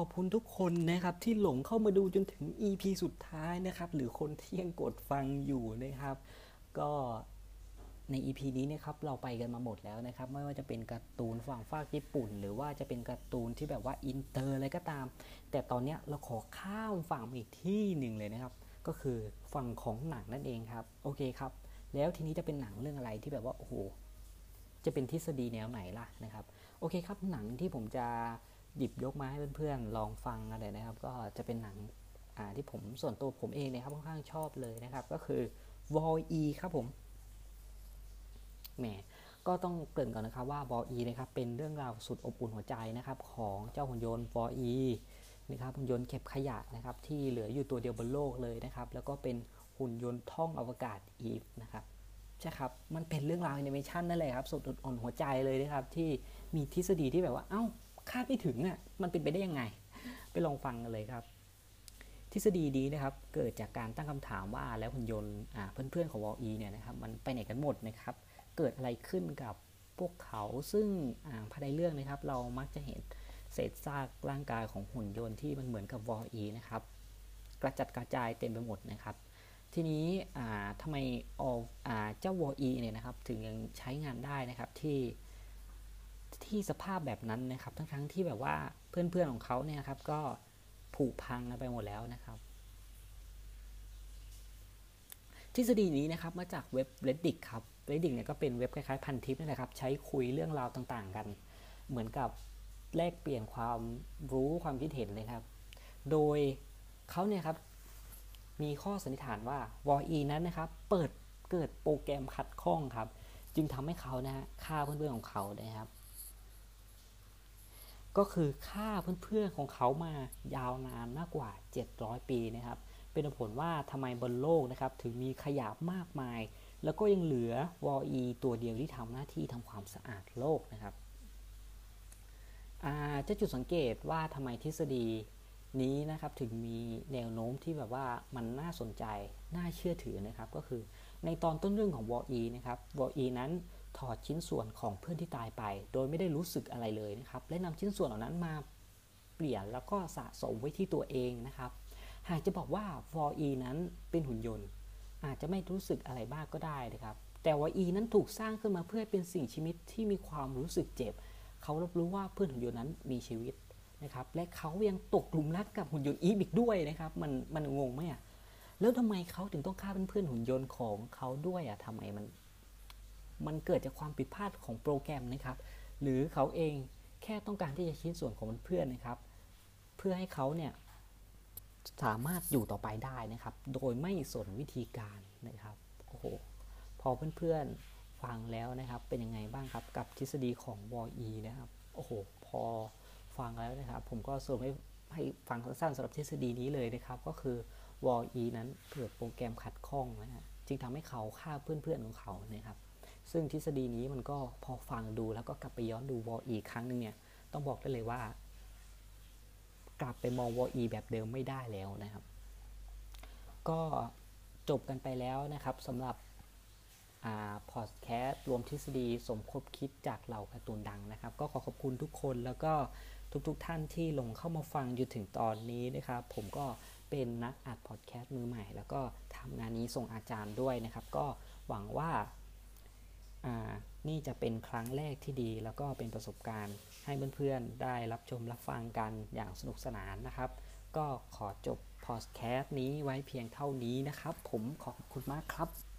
อบคุณทุกคนนะครับที่หลงเข้ามาดูจนถึง EP สุดท้ายนะครับ หรือคนที่ยังกดฟังอยู่นะครับ ก็ใน EP นี้นะครับเราไปกันมาหมดแล้วนะครับ ไม่ว่าจะเป็นการ์ตูนฝั่งฟากญี่ปุ่น หรือว่าจะเป็นการ์ตูนที่แบบว่าอินเตอร์อะไรก็ตาม แต่ตอนนี้เราขอข้ามฝั่งอีกที่หนึ่งเลยนะครับ ก็คือฝั่งของหนังนั่นเองครับ โอเคครับ แล้วทีนี้จะเป็นหนังเรื่องอะไรที่แบบว่าโอ้โหจะเป็นทฤษฎีแนวไหนล่ะนะครับ โอเคครับหนังที่ผมจะ หยิบยกมาให้เพื่อนๆลองฟังอะไรนะครับ ก็จะเป็นหนังที่ผมส่วนตัวผมเองนะครับค่อนข้างชอบเลยนะครับ ก็คือ v o e ครับผมแหมก็ต้องเกริ่นก่อนนะครับว่า v o e นะครับเป็นเรื่องราวสุดอบอุ่นหัวใจนะครับของเจ้าหุ่นยนต์ v o e นะครับหุ่นยนต์เก็บขยะนะครับที่เหลืออยู่ตัวเดียวบนโลกเลยนะครับ แล้วก็เป็นหุ่นยนต์ท่องอวกาศอีฟนะครับใช่ครับ มันเป็นเรื่องราวแอนิเมชันนั่นแหละครับ สุดอ่อนหัวใจเลยนะครับ ที่มีทฤษฎีที่แบบว่า เอ้า คาดไม่ถึงอะมันเป็นไปได้ยังไง ไปลองฟังกันเลยครับ ทฤษฎีนี้นะครับ เกิดจากการตั้งคำถามว่าแล้วหุ่นยนต์เพื่อนๆของวอลีเนี่ยนะครับมันไปไหนกันหมดนะครับ เกิดอะไรขึ้นกับพวกเขาซึ่งภายในเรื่องนะครับ เรามักจะเห็นเศษซากร่างกายของหุ่นยนต์ที่มันเหมือนกับวอลีนะครับ กระจัดกระจายเต็มไปหมดนะครับ ทีนี้ทำไมอเจ้าวอลีเนี่ยนะครับ ถึงยังใช้งานได้นะครับที่ ที่สภาพแบบนั้นนะครับ ทั้งทั้งที่แบบว่าเพื่อนๆของเขาเนี่ยครับก็ผุพังไปหมดแล้วนะครับ ทฤษฎีนี้นะครับมาจากเว็บ reddit ครับ reddit เนี่ยก็เป็นเว็บคล้ายๆพันทิปนี่แหละครับ ใช้คุยเรื่องราวต่างๆ กัน เหมือนกับแลกเปลี่ยนความรู้ความคิดเห็นเลยครับ โดยเขาเนี่ยครับมีข้อสันนิษฐานว่า w a e นั้นนะครับ เปิดเกิดโปรแกรมขัดข้องครับ จึงทำให้เขานะฮะฆ่าเพื่อนๆของเขานะครับ ก็คือฆ่าเพื่อนๆของเขามายาวนานมากกว่า 700 ปีนะครับ เป็นผลว่าทำไมบนโลกนะครับถึงมีขยะมากมาย แล้วก็ยังเหลือวอลีตัวเดียวที่ทำหน้าที่ทำความสะอาดโลกนะครับจะจุดสังเกตว่าทำไมทฤษฎีนี้นะครับถึงมีแนวโน้มที่แบบว่ามันน่าสนใจ น่าเชื่อถือนะครับ ก็คือในตอนต้นเรื่องของวอลีนะครับวอลีนั้น ถอดชิ้นส่วนของเพื่อนที่ตายไป โดยไม่ได้รู้สึกอะไรเลยนะครับ และนำชิ้นส่วนเหล่านั้นมาเปลี่ยนแล้วก็สะสมไว้ที่ตัวเองนะครับ หากจะบอกว่า for e นั้นเป็นหุ่นยนต์ อาจจะไม่รู้สึกอะไรบ้างก็ได้นะครับ แต่ว่า e นั้นถูกสร้างขึ้นมาเพื่อเป็นสิ่งชีวิตที่มีความรู้สึกเจ็บ เขารับรู้ว่าเพื่อนหุ่นยนต์นั้นมีชีวิตนะครับ และเขายังตกหลุมรักกับหุ่นยนต์อีอีกด้วยนะครับ มันมันงงไหมอะ แล้วทำไมเขาถึงต้องฆ่าเพื่อนหุ่นยนต์ของเขาด้วยอะทำไมมัน มันเกิดจากความผิดพลาดของโปรแกรมนะครับ หรือเขาเองแค่ต้องการที่จะชิ้นส่วนของเพื่อนนะครับ เพื่อให้เขาเนี่ยสามารถอยู่ต่อไปได้นะครับ โดยไม่สนวิธีการนะครับโอ้โหพอเพื่อนๆฟังแล้วนะครับ เป็นยังไงบ้างครับกับทฤษฎีของวอลีนะครับโอ้โหพอฟังแล้วนะครับ ผมก็สรุปให้ให้ฟังสั้นๆสำหรับทฤษฎีนี้เลยนะครับ ก็คือวอลีนั้นเกิดโปรแกรมขัดข้องนะฮะจึงทำให้เขาฆ่าเพื่อนๆของเขานะครับ ซึ่งทฤษฎีนี้มันก็พอฟังดูแล้วก็กลับไปย้อนดูวอลอีกครั้งหนึ่งเนี่ย ต้องบอกได้เลยว่า กลับไปมองวอลอีแบบเดิมไม่ได้แล้วนะครับ ก็จบกันไปแล้วนะครับสำหรับพอดแคสต์รวมทฤษฎีสมคบคิดจากเหล่าการ์ตูนดังนะครับ ก็ขอขอบคุณทุกคนแล้วก็ทุกๆทท่านที่ลงเข้ามาฟังอยู่ถึงตอนนี้นะครับ ผมก็เป็นนักอัดพอดแคสต์มือใหม่ แล้วก็ทำงานนี้ส่งอาจารย์ด้วยนะครับ ก็หวังว่า นี่จะเป็นครั้งแรกที่ดี แล้วก็เป็นประสบการณ์ให้เพื่อนๆ ได้รับชมรับฟังกันอย่างสนุกสนานนะครับ ก็ขอจบพอดแคสต์นี้ไว้เพียงเท่านี้นะครับ ผมขอบคุณมากครับ